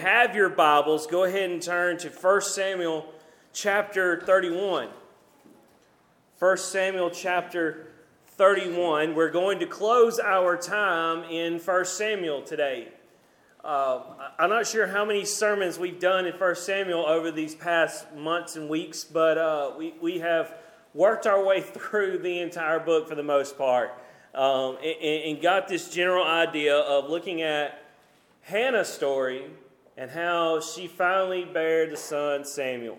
have your Bibles, go ahead and turn to 1 Samuel chapter 31. 1 Samuel chapter 31. We're going to close our time in 1 Samuel today. Uh, I'm not sure how many sermons we've done in 1 Samuel over these past months and weeks, but uh, we, we have worked our way through the entire book for the most part um, and, and got this general idea of looking at Hannah's story and how she finally bare the son Samuel,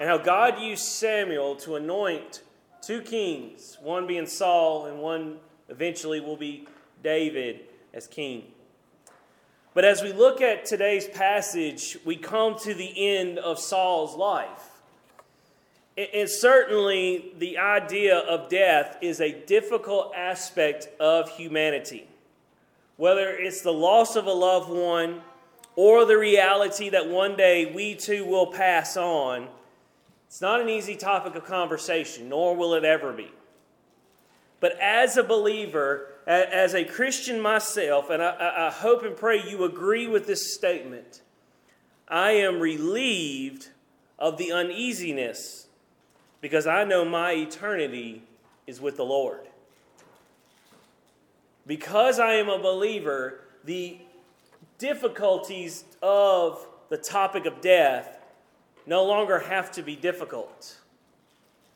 and how God used Samuel to anoint two kings, one being Saul and one eventually will be David as king. But as we look at today's passage, we come to the end of Saul's life. And certainly, the idea of death is a difficult aspect of humanity. Whether it's the loss of a loved one or the reality that one day we too will pass on it's not an easy topic of conversation, nor will it ever be. But as a believer, as a Christian myself, and I, I hope and pray you agree with this statement, I am relieved of the uneasiness because I know my eternity is with the Lord. Because I am a believer, the difficulties of the topic of death no longer have to be difficult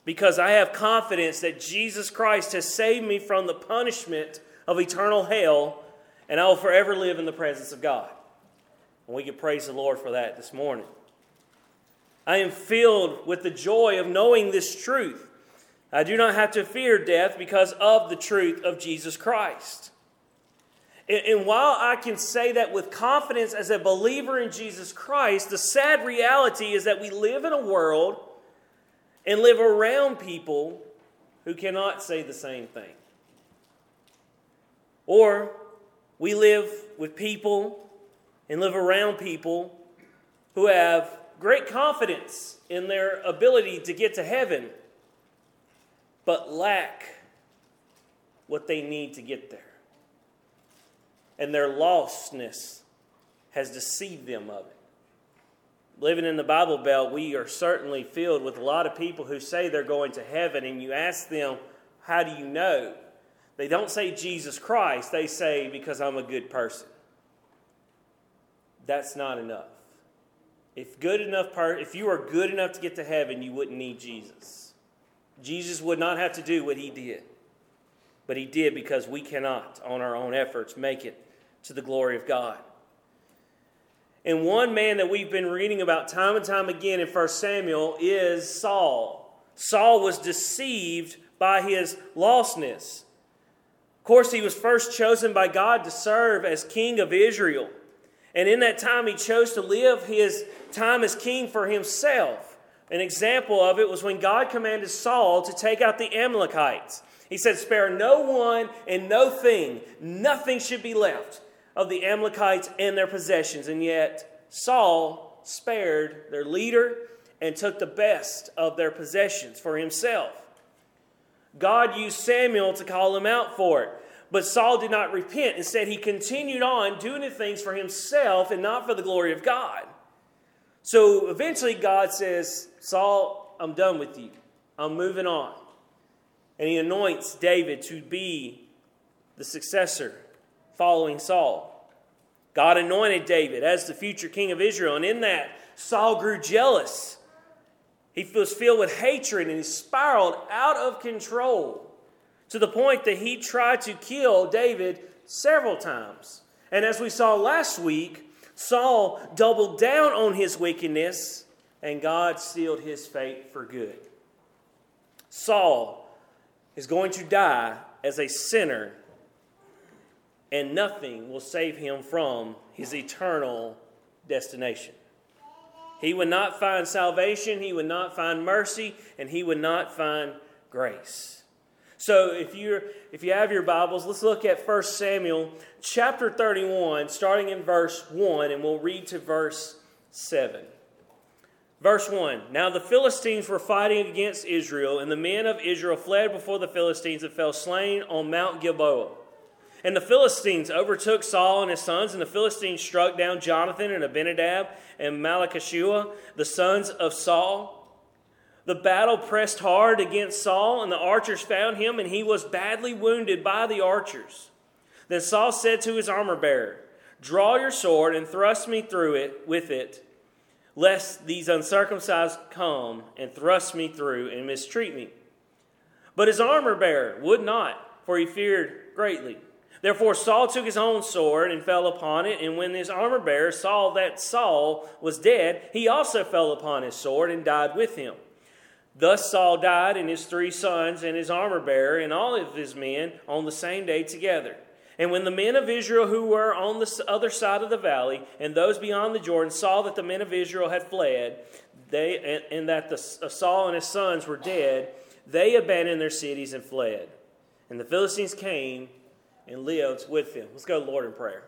because I have confidence that Jesus Christ has saved me from the punishment of eternal hell, and I will forever live in the presence of God. And we can praise the Lord for that this morning. I am filled with the joy of knowing this truth. I do not have to fear death because of the truth of Jesus Christ. And while I can say that with confidence as a believer in Jesus Christ, the sad reality is that we live in a world and live around people who cannot say the same thing. Or we live with people and live around people who have great confidence in their ability to get to heaven, but lack what they need to get there and their lostness has deceived them of it. Living in the Bible Belt, we are certainly filled with a lot of people who say they're going to heaven, and you ask them, How do you know? They don't say Jesus Christ, they say, Because I'm a good person. That's not enough. If good enough per- if you are good enough to get to heaven, you wouldn't need Jesus. Jesus would not have to do what he did. But he did because we cannot, on our own efforts, make it to the glory of God. And one man that we've been reading about time and time again in 1 Samuel is Saul. Saul was deceived by his lostness. Of course, he was first chosen by God to serve as king of Israel. And in that time, he chose to live his time as king for himself. An example of it was when God commanded Saul to take out the Amalekites. He said, Spare no one and no thing, nothing should be left of the Amalekites and their possessions. And yet, Saul spared their leader and took the best of their possessions for himself. God used Samuel to call him out for it. But Saul did not repent. Instead, he continued on doing the things for himself and not for the glory of God. So eventually, God says, Saul, I'm done with you. I'm moving on. And he anoints David to be the successor following Saul. God anointed David as the future king of Israel, and in that, Saul grew jealous. He was filled with hatred and he spiraled out of control to the point that he tried to kill David several times. And as we saw last week, Saul doubled down on his wickedness and God sealed his fate for good. Saul is going to die as a sinner and nothing will save him from his eternal destination. He would not find salvation, he would not find mercy, and he would not find grace. So if you if you have your Bibles, let's look at 1 Samuel chapter 31 starting in verse 1 and we'll read to verse 7. Verse 1 Now the Philistines were fighting against Israel, and the men of Israel fled before the Philistines and fell slain on Mount Gilboa. And the Philistines overtook Saul and his sons, and the Philistines struck down Jonathan and Abinadab and Malchishua, the sons of Saul. The battle pressed hard against Saul, and the archers found him, and he was badly wounded by the archers. Then Saul said to his armor bearer, Draw your sword and thrust me through it with it, lest these uncircumcised come and thrust me through and mistreat me. But his armor bearer would not, for he feared greatly. Therefore Saul took his own sword and fell upon it, and when his armor bearer saw that Saul was dead, he also fell upon his sword and died with him. Thus Saul died, and his three sons, and his armor bearer, and all of his men on the same day together. And when the men of Israel who were on the other side of the valley, and those beyond the Jordan, saw that the men of Israel had fled, they, and, and that the, uh, Saul and his sons were dead, they abandoned their cities and fled. And the Philistines came and lived with them. Let's go Lord in prayer.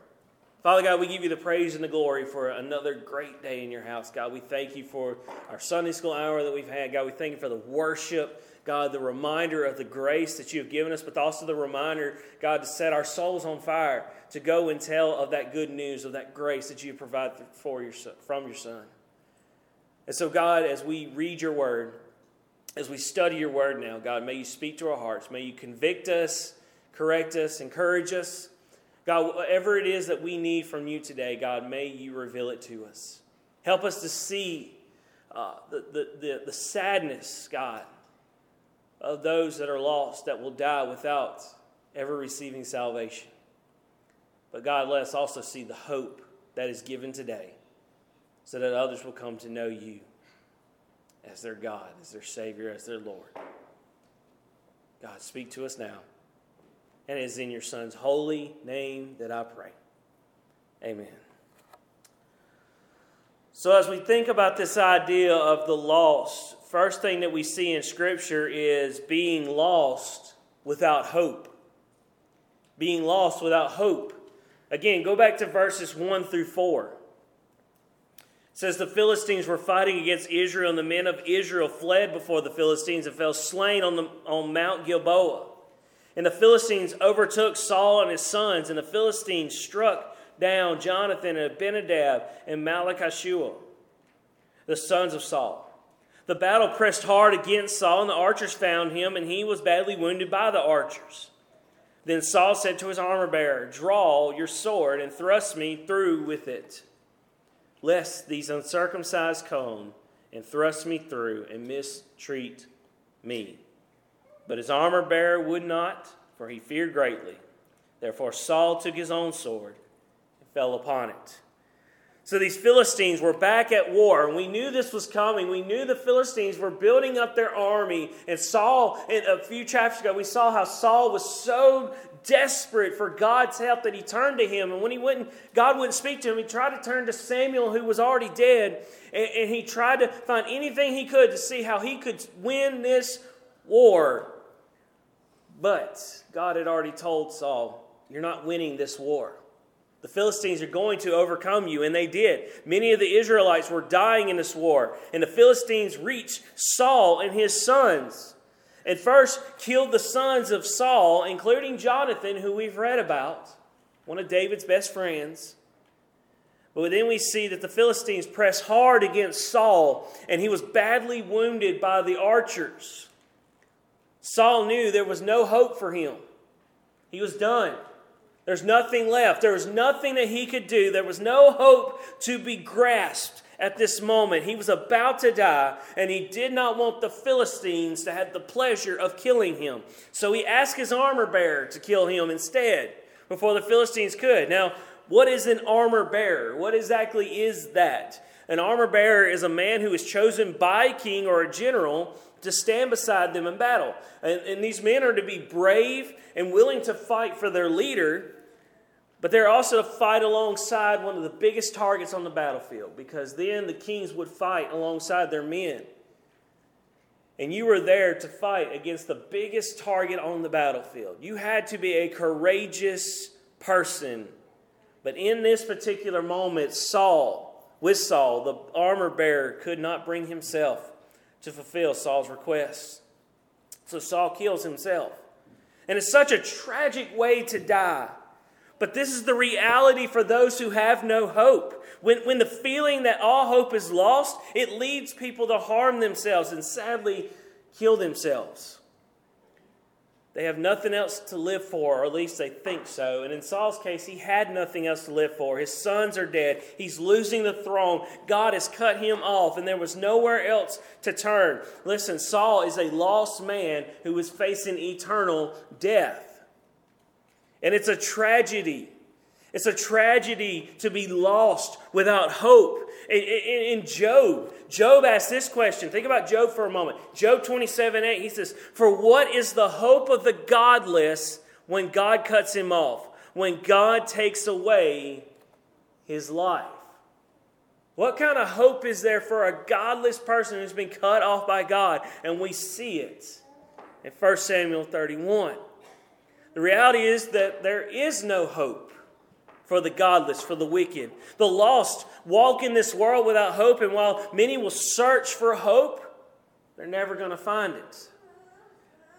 Father God, we give you the praise and the glory for another great day in your house. God, we thank you for our Sunday school hour that we've had. God, we thank you for the worship. God, the reminder of the grace that you have given us, but also the reminder, God, to set our souls on fire, to go and tell of that good news, of that grace that you provide for your, son, from your Son. And so, God, as we read your word, as we study your word now, God, may you speak to our hearts. May you convict us correct us, encourage us. God, whatever it is that we need from you today, God, may you reveal it to us. Help us to see uh, the, the, the, the sadness, God, of those that are lost that will die without ever receiving salvation. But God, let us also see the hope that is given today so that others will come to know you as their God, as their Savior, as their Lord. God, speak to us now. And it is in your Son's holy name that I pray. Amen. So, as we think about this idea of the lost, first thing that we see in Scripture is being lost without hope. Being lost without hope. Again, go back to verses 1 through 4. It says the Philistines were fighting against Israel, and the men of Israel fled before the Philistines and fell slain on, the, on Mount Gilboa. And the Philistines overtook Saul and his sons, and the Philistines struck down Jonathan and Abinadab and Malchishua, the sons of Saul. The battle pressed hard against Saul, and the archers found him, and he was badly wounded by the archers. Then Saul said to his armor bearer, Draw your sword and thrust me through with it, lest these uncircumcised come and thrust me through and mistreat me. But his armor bearer would not, for he feared greatly. Therefore Saul took his own sword and fell upon it. So these Philistines were back at war, and we knew this was coming. We knew the Philistines were building up their army. And Saul, in a few chapters ago, we saw how Saul was so desperate for God's help that he turned to him. And when he wouldn't, God wouldn't speak to him, he tried to turn to Samuel, who was already dead, and, and he tried to find anything he could to see how he could win this war. But God had already told Saul, You're not winning this war. The Philistines are going to overcome you, and they did. Many of the Israelites were dying in this war, and the Philistines reached Saul and his sons. And first killed the sons of Saul, including Jonathan, who we've read about, one of David's best friends. But then we see that the Philistines pressed hard against Saul, and he was badly wounded by the archers. Saul knew there was no hope for him. He was done. There's nothing left. There was nothing that he could do. There was no hope to be grasped at this moment. He was about to die, and he did not want the Philistines to have the pleasure of killing him. So he asked his armor bearer to kill him instead before the Philistines could. Now, what is an armor bearer? What exactly is that? An armor bearer is a man who is chosen by a king or a general to stand beside them in battle. And, and, these men are to be brave and willing to fight for their leader, but they're also to fight alongside one of the biggest targets on the battlefield because then the kings would fight alongside their men. And you were there to fight against the biggest target on the battlefield. You had to be a courageous person. But in this particular moment, Saul, with Saul, the armor bearer, could not bring himself to fulfill Saul's request. So Saul kills himself. And it's such a tragic way to die. But this is the reality for those who have no hope. When, when the feeling that all hope is lost, it leads people to harm themselves and sadly kill themselves. They have nothing else to live for, or at least they think so. And in Saul's case, he had nothing else to live for. His sons are dead. He's losing the throne. God has cut him off, and there was nowhere else to turn. Listen, Saul is a lost man who is facing eternal death. And it's a tragedy. It's a tragedy to be lost without hope. In, Job, Job asked this question. Think about Job for a moment. Job 27 8, he says, For what is the hope of the godless when God cuts him off? When God takes away his life? What kind of hope is there for a godless person who's been cut off by God? And we see it in 1 Samuel 31. The reality is that there is no hope for the godless, for the wicked. The lost walk in this world without hope, and while many will search for hope, they're never going to find it.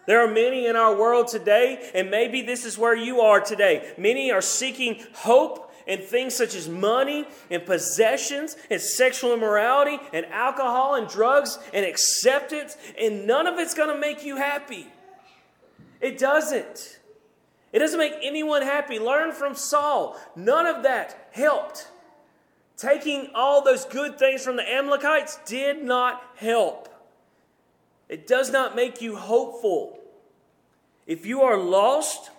There are many in our world today, and maybe this is where you are today. Many are seeking hope in things such as money and possessions and sexual immorality and alcohol and drugs and acceptance, and none of it's going to make you happy. It doesn't. It doesn't make anyone happy. Learn from Saul. None of that helped. Taking all those good things from the Amalekites did not help. It does not make you hopeful. If you are lost,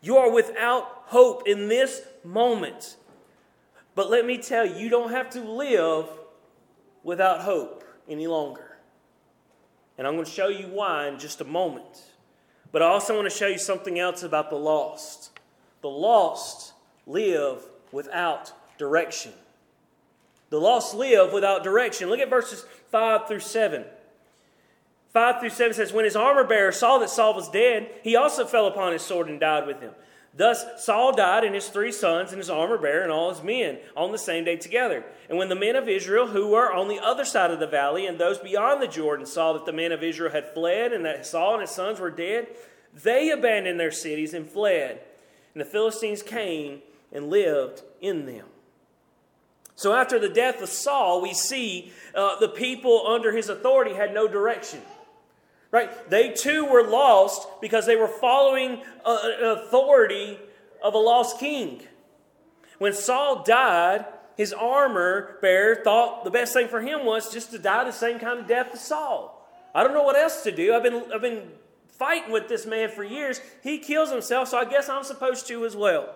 you are without hope in this moment. But let me tell you, you don't have to live without hope any longer. And I'm going to show you why in just a moment. But I also want to show you something else about the lost. The lost live without direction. The lost live without direction. Look at verses 5 through 7. 5 through 7 says, When his armor bearer saw that Saul was dead, he also fell upon his sword and died with him. Thus Saul died, and his three sons, and his armor bearer, and all his men on the same day together. And when the men of Israel, who were on the other side of the valley, and those beyond the Jordan, saw that the men of Israel had fled, and that Saul and his sons were dead, they abandoned their cities and fled. And the Philistines came and lived in them. So after the death of Saul, we see uh, the people under his authority had no direction. Right? They too were lost because they were following uh, an authority of a lost king. When Saul died, his armor bearer thought the best thing for him was just to die the same kind of death as Saul. I don't know what else to do. I've been, I've been fighting with this man for years. He kills himself, so I guess I'm supposed to as well.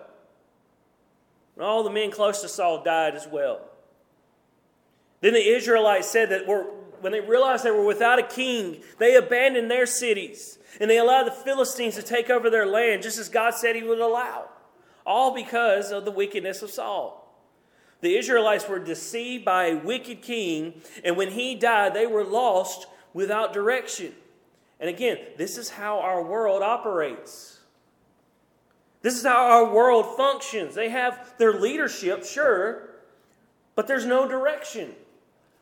And all the men close to Saul died as well. Then the Israelites said that when they realized they were without a king, they abandoned their cities and they allowed the Philistines to take over their land just as God said He would allow, all because of the wickedness of Saul. The Israelites were deceived by a wicked king, and when he died, they were lost without direction. And again, this is how our world operates. This is how our world functions. They have their leadership, sure, but there's no direction.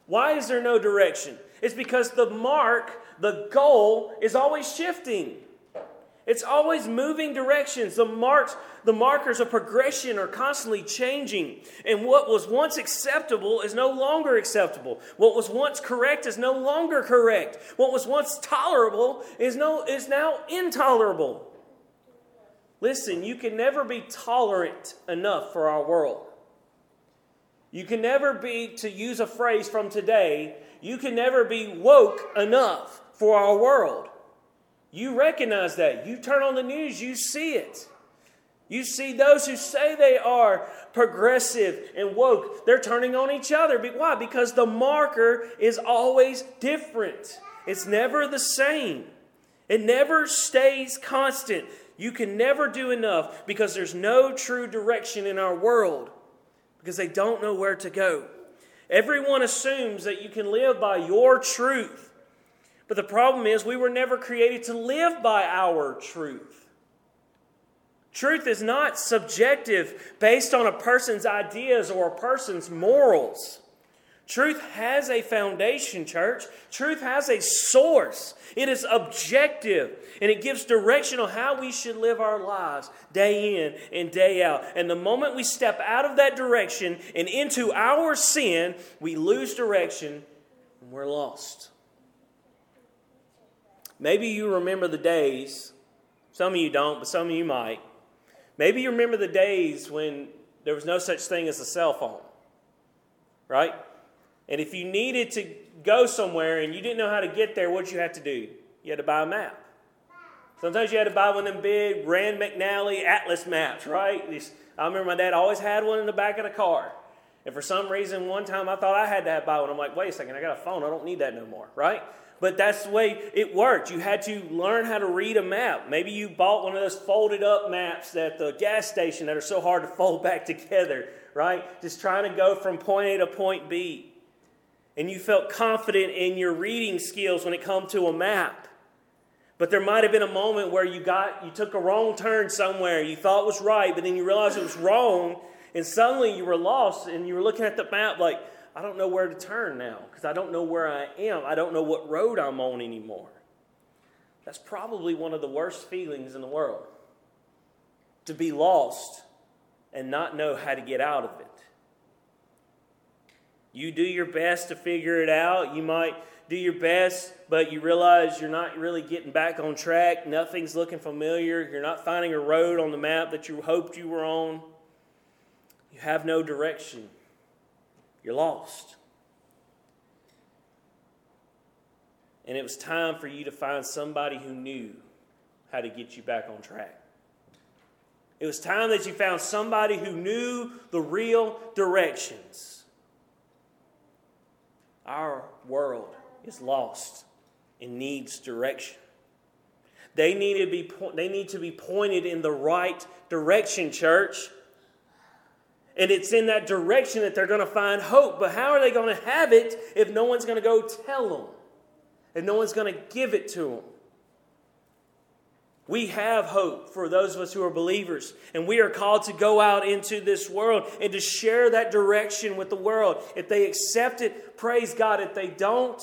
Why is there no direction? It's because the mark, the goal, is always shifting. It's always moving directions. The marks, the markers of progression are constantly changing. And what was once acceptable is no longer acceptable. What was once correct is no longer correct. What was once tolerable is no is now intolerable. Listen, you can never be tolerant enough for our world. You can never be, to use a phrase from today, you can never be woke enough for our world. You recognize that. You turn on the news, you see it. You see those who say they are progressive and woke, they're turning on each other. Why? Because the marker is always different, it's never the same, it never stays constant. You can never do enough because there's no true direction in our world because they don't know where to go. Everyone assumes that you can live by your truth. But the problem is, we were never created to live by our truth. Truth is not subjective based on a person's ideas or a person's morals. Truth has a foundation, church. Truth has a source. It is objective and it gives direction on how we should live our lives day in and day out. And the moment we step out of that direction and into our sin, we lose direction and we're lost. Maybe you remember the days, some of you don't, but some of you might. Maybe you remember the days when there was no such thing as a cell phone, right? And if you needed to go somewhere and you didn't know how to get there, what you had to do? You had to buy a map. Sometimes you had to buy one of them big Rand McNally Atlas maps, right? I remember my dad always had one in the back of the car. And for some reason, one time I thought I had to have buy one. I'm like, wait a second, I got a phone. I don't need that no more, right? But that's the way it worked. You had to learn how to read a map. Maybe you bought one of those folded up maps at the gas station that are so hard to fold back together, right? Just trying to go from point A to point B and you felt confident in your reading skills when it come to a map. But there might have been a moment where you got you took a wrong turn somewhere. You thought was right, but then you realized it was wrong, and suddenly you were lost and you were looking at the map like, I don't know where to turn now because I don't know where I am. I don't know what road I'm on anymore. That's probably one of the worst feelings in the world. To be lost and not know how to get out of it. You do your best to figure it out. You might do your best, but you realize you're not really getting back on track. Nothing's looking familiar. You're not finding a road on the map that you hoped you were on. You have no direction. You're lost. And it was time for you to find somebody who knew how to get you back on track. It was time that you found somebody who knew the real directions. Our world is lost and needs direction. They need to be, they need to be pointed in the right direction, church. And it's in that direction that they're going to find hope. But how are they going to have it if no one's going to go tell them? If no one's going to give it to them? We have hope for those of us who are believers, and we are called to go out into this world and to share that direction with the world. If they accept it, praise God. If they don't,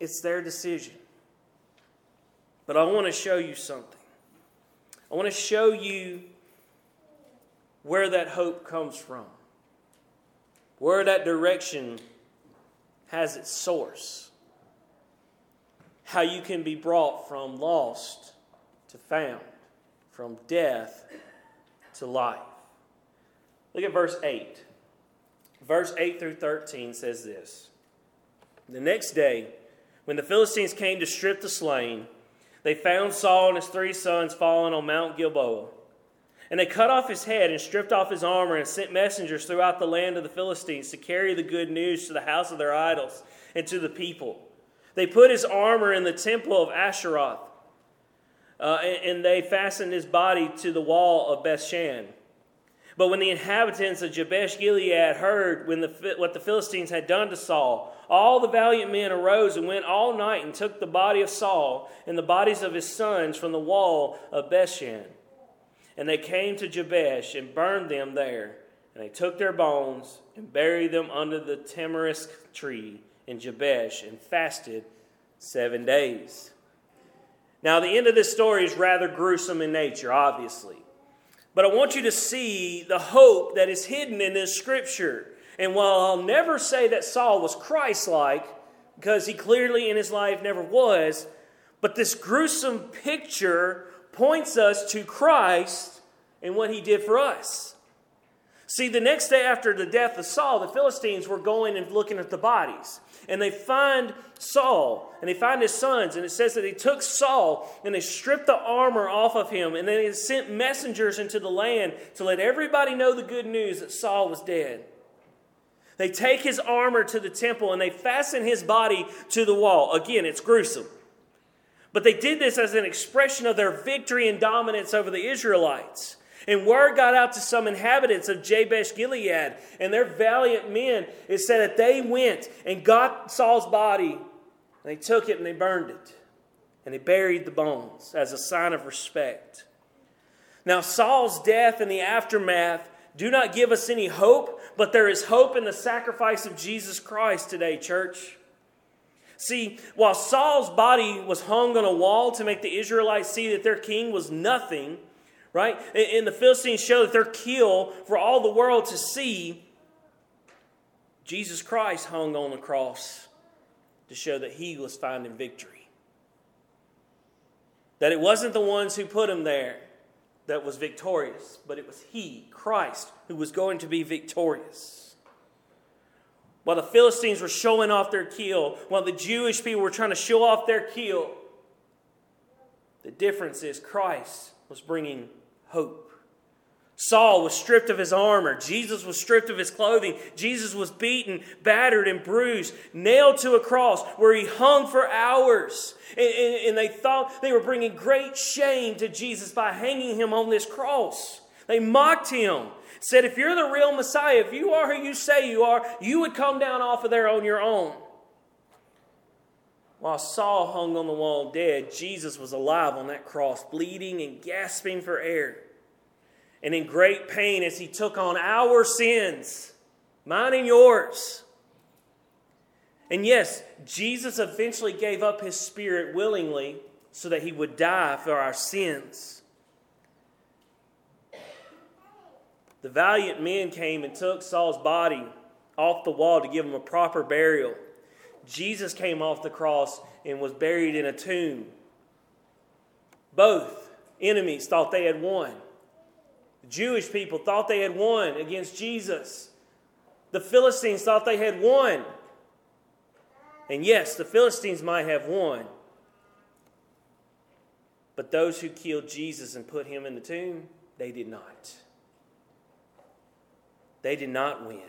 it's their decision. But I want to show you something. I want to show you where that hope comes from, where that direction has its source, how you can be brought from lost to found, from death to life. Look at verse 8. Verse 8 through 13 says this The next day, when the Philistines came to strip the slain, they found Saul and his three sons fallen on Mount Gilboa. And they cut off his head and stripped off his armor and sent messengers throughout the land of the Philistines to carry the good news to the house of their idols and to the people. They put his armor in the temple of Ashtaroth uh, and, they fastened his body to the wall of Bethshan. But when the inhabitants of Jabesh Gilead heard when the, what the Philistines had done to Saul, all the valiant men arose and went all night and took the body of Saul and the bodies of his sons from the wall of Bethshan. And they came to Jabesh and burned them there. And they took their bones and buried them under the tamarisk tree in Jabesh and fasted seven days. Now, the end of this story is rather gruesome in nature, obviously. But I want you to see the hope that is hidden in this scripture. And while I'll never say that Saul was Christ like, because he clearly in his life never was, but this gruesome picture points us to Christ and what he did for us. See, the next day after the death of Saul, the Philistines were going and looking at the bodies and they find Saul and they find his sons. And it says that they took Saul and they stripped the armor off of him. And then they sent messengers into the land to let everybody know the good news that Saul was dead. They take his armor to the temple and they fasten his body to the wall. Again, it's gruesome. But they did this as an expression of their victory and dominance over the Israelites. And word got out to some inhabitants of Jabesh Gilead, and their valiant men, it said that they went and got Saul's body, and they took it and they burned it. And they buried the bones as a sign of respect. Now, Saul's death and the aftermath do not give us any hope, but there is hope in the sacrifice of Jesus Christ today, church. See, while Saul's body was hung on a wall to make the Israelites see that their king was nothing, right? And the Philistines show that they're kill for all the world to see, Jesus Christ hung on the cross to show that he was finding victory. That it wasn't the ones who put him there that was victorious, but it was he, Christ, who was going to be victorious. While the Philistines were showing off their kill, while the Jewish people were trying to show off their kill, the difference is Christ was bringing hope. Saul was stripped of his armor. Jesus was stripped of his clothing. Jesus was beaten, battered, and bruised, nailed to a cross where he hung for hours. And, and, and, they thought they were bringing great shame to Jesus by hanging him on this cross. They mocked him, said, If you're the real Messiah, if you are who you say you are, you would come down off of there on your own. While Saul hung on the wall dead, Jesus was alive on that cross, bleeding and gasping for air and in great pain as he took on our sins, mine and yours. And yes, Jesus eventually gave up his spirit willingly so that he would die for our sins. The valiant men came and took Saul's body off the wall to give him a proper burial. Jesus came off the cross and was buried in a tomb. Both enemies thought they had won. Jewish people thought they had won against Jesus. The Philistines thought they had won. And yes, the Philistines might have won. But those who killed Jesus and put him in the tomb, they did not. They did not win.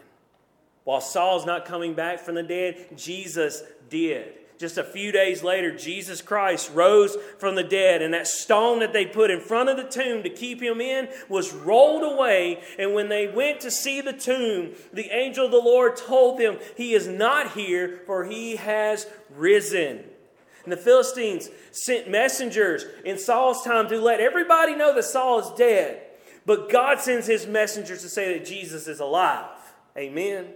While Saul's not coming back from the dead, Jesus did. Just a few days later, Jesus Christ rose from the dead, and that stone that they put in front of the tomb to keep him in was rolled away. And when they went to see the tomb, the angel of the Lord told them, He is not here, for he has risen. And the Philistines sent messengers in Saul's time to let everybody know that Saul is dead. But God sends his messengers to say that Jesus is alive. Amen.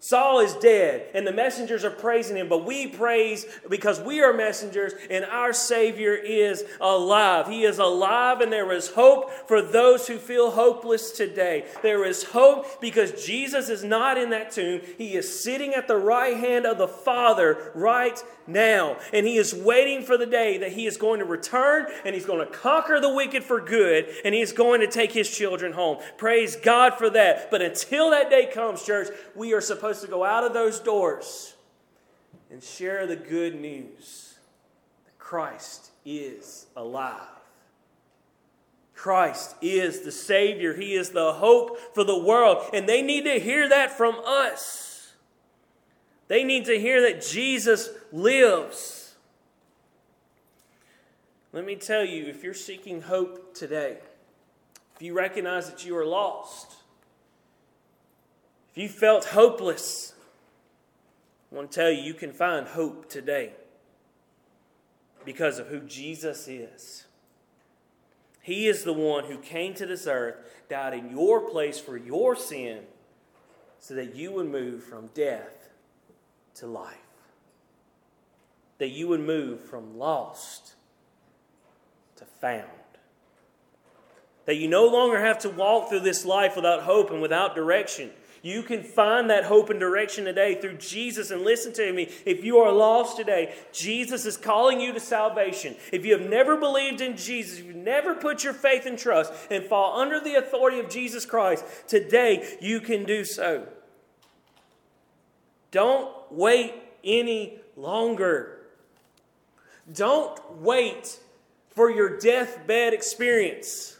Saul is dead, and the messengers are praising him, but we praise because we are messengers, and our Savior is alive. He is alive, and there is hope for those who feel hopeless today. There is hope because Jesus is not in that tomb. He is sitting at the right hand of the Father right now. And he is waiting for the day that he is going to return and he's going to conquer the wicked for good and he is going to take his children home. Praise God for that. But until that day comes, church, we are supposed to go out of those doors and share the good news that Christ is alive. Christ is the Savior. He is the hope for the world. And they need to hear that from us. They need to hear that Jesus lives. Let me tell you if you're seeking hope today, if you recognize that you are lost, if you felt hopeless, I want to tell you you can find hope today because of who Jesus is. He is the one who came to this earth, died in your place for your sin, so that you would move from death to life. That you would move from lost to found. That you no longer have to walk through this life without hope and without direction. You can find that hope and direction today through Jesus. And listen to me if you are lost today, Jesus is calling you to salvation. If you have never believed in Jesus, you've never put your faith and trust and fall under the authority of Jesus Christ, today you can do so. Don't wait any longer. Don't wait for your deathbed experience.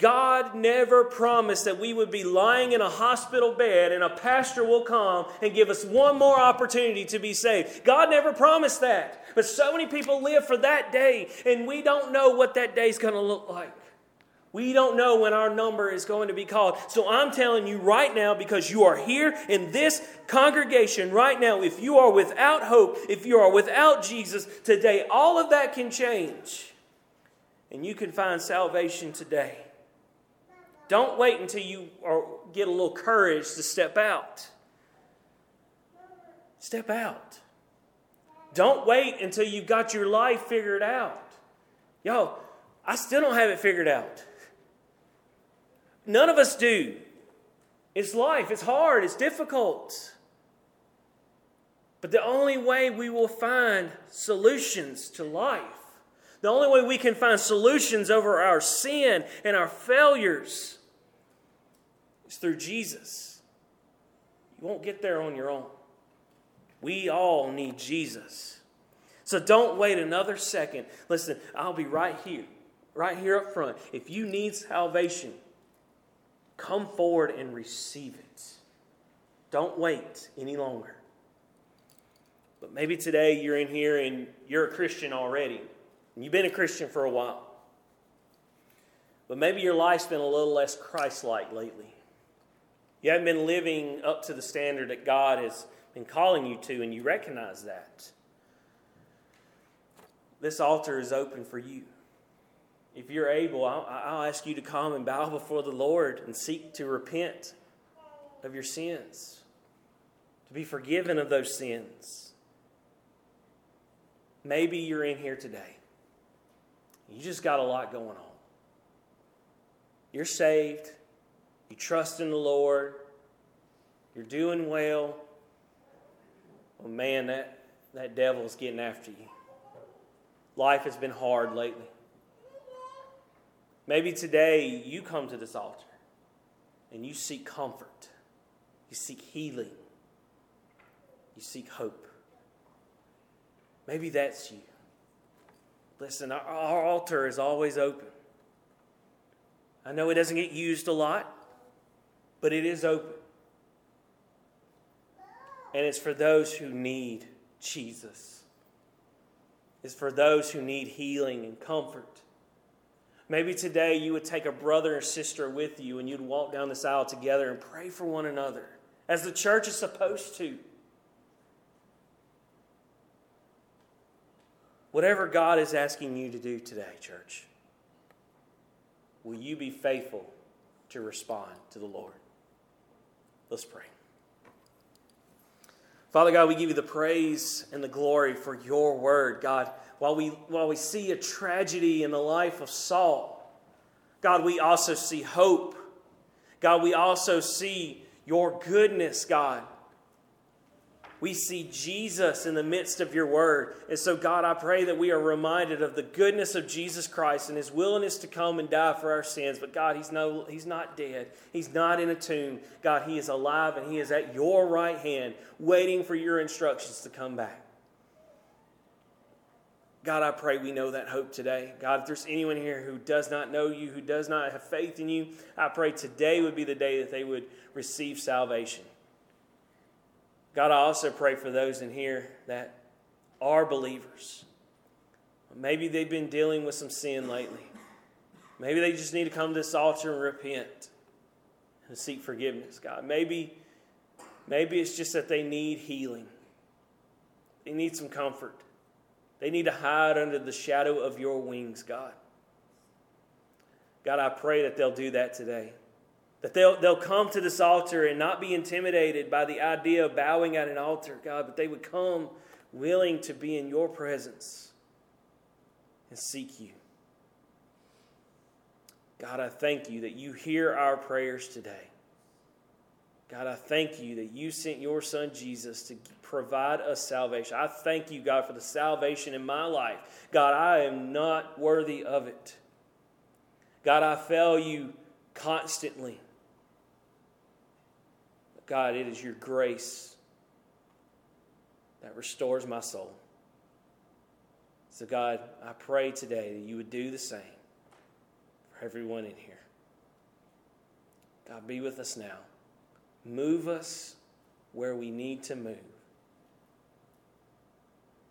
God never promised that we would be lying in a hospital bed and a pastor will come and give us one more opportunity to be saved. God never promised that. But so many people live for that day, and we don't know what that day is going to look like. We don't know when our number is going to be called. So I'm telling you right now, because you are here in this congregation right now, if you are without hope, if you are without Jesus today, all of that can change. And you can find salvation today. Don't wait until you get a little courage to step out. Step out. Don't wait until you've got your life figured out. Yo, I still don't have it figured out. None of us do. It's life, it's hard, it's difficult. But the only way we will find solutions to life, the only way we can find solutions over our sin and our failures, is through Jesus. You won't get there on your own. We all need Jesus. So don't wait another second. Listen, I'll be right here right here up front. If you need salvation, come forward and receive it. Don't wait any longer. But maybe today you're in here and you're a Christian already. And you've been a Christian for a while. But maybe your life's been a little less Christ like lately. You haven't been living up to the standard that God has been calling you to, and you recognize that. This altar is open for you if you're able, I'll, I'll, ask you to come and bow before the Lord and seek to repent of your sins, to be forgiven of those sins. Maybe you're in here today. You just got a lot going on. You're saved. You trust in the Lord. You're doing well. Well, man, that, that devil's getting after you. Life has been hard lately. Maybe today you come to this altar and you seek comfort, you seek healing, you seek hope. Maybe that's you. Listen, our, our altar is always open. I know it doesn't get used a lot, but it is open. And it's for those who need Jesus. It's for those who need healing and comfort. Maybe today you would take a brother or sister with you and you'd walk down this aisle together and pray for one another, as the church is supposed to. Whatever God is asking you to do today, church, will you be faithful to respond to the Lord? Let's pray. Father God, we give you the praise and the glory for your word, God while we, while we see a tragedy in the life of Saul, God, we also see hope. God, we also see your goodness, God. We see Jesus in the midst of your word. And so, God, I pray that we are reminded of the goodness of Jesus Christ and his willingness to come and die for our sins. But, God, he's, no, he's not dead. He's not in a tomb. God, he is alive and he is at your right hand, waiting for your instructions to come back. God, I pray we know that hope today. God, if there's anyone here who does not know you, who does not have faith in you, I pray today would be the day that they would receive salvation. God, I also pray for those in here that are believers. Maybe they've been dealing with some sin lately. Maybe they just need to come to this altar and repent and seek forgiveness, God. Maybe, maybe it's just that they need healing. They need some comfort. They need to hide under the shadow of your wings, God. God, I pray that they'll do that today. That they'll, they'll come to this altar and not be intimidated by the idea of bowing at an altar, God, but they would come willing to be in your presence and seek you. God, I thank you that you hear our prayers today. God, I thank you that you sent your son Jesus to provide us salvation. I thank you, God, for the salvation in my life. God, I am not worthy of it. God, I fail you constantly. God, it is your grace that restores my soul. So, God, I pray today that you would do the same for everyone in here. God, be with us now. Move us where we need to move.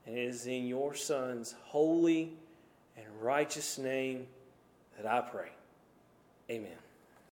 And it is in your Son's holy and righteous name that I pray. Amen.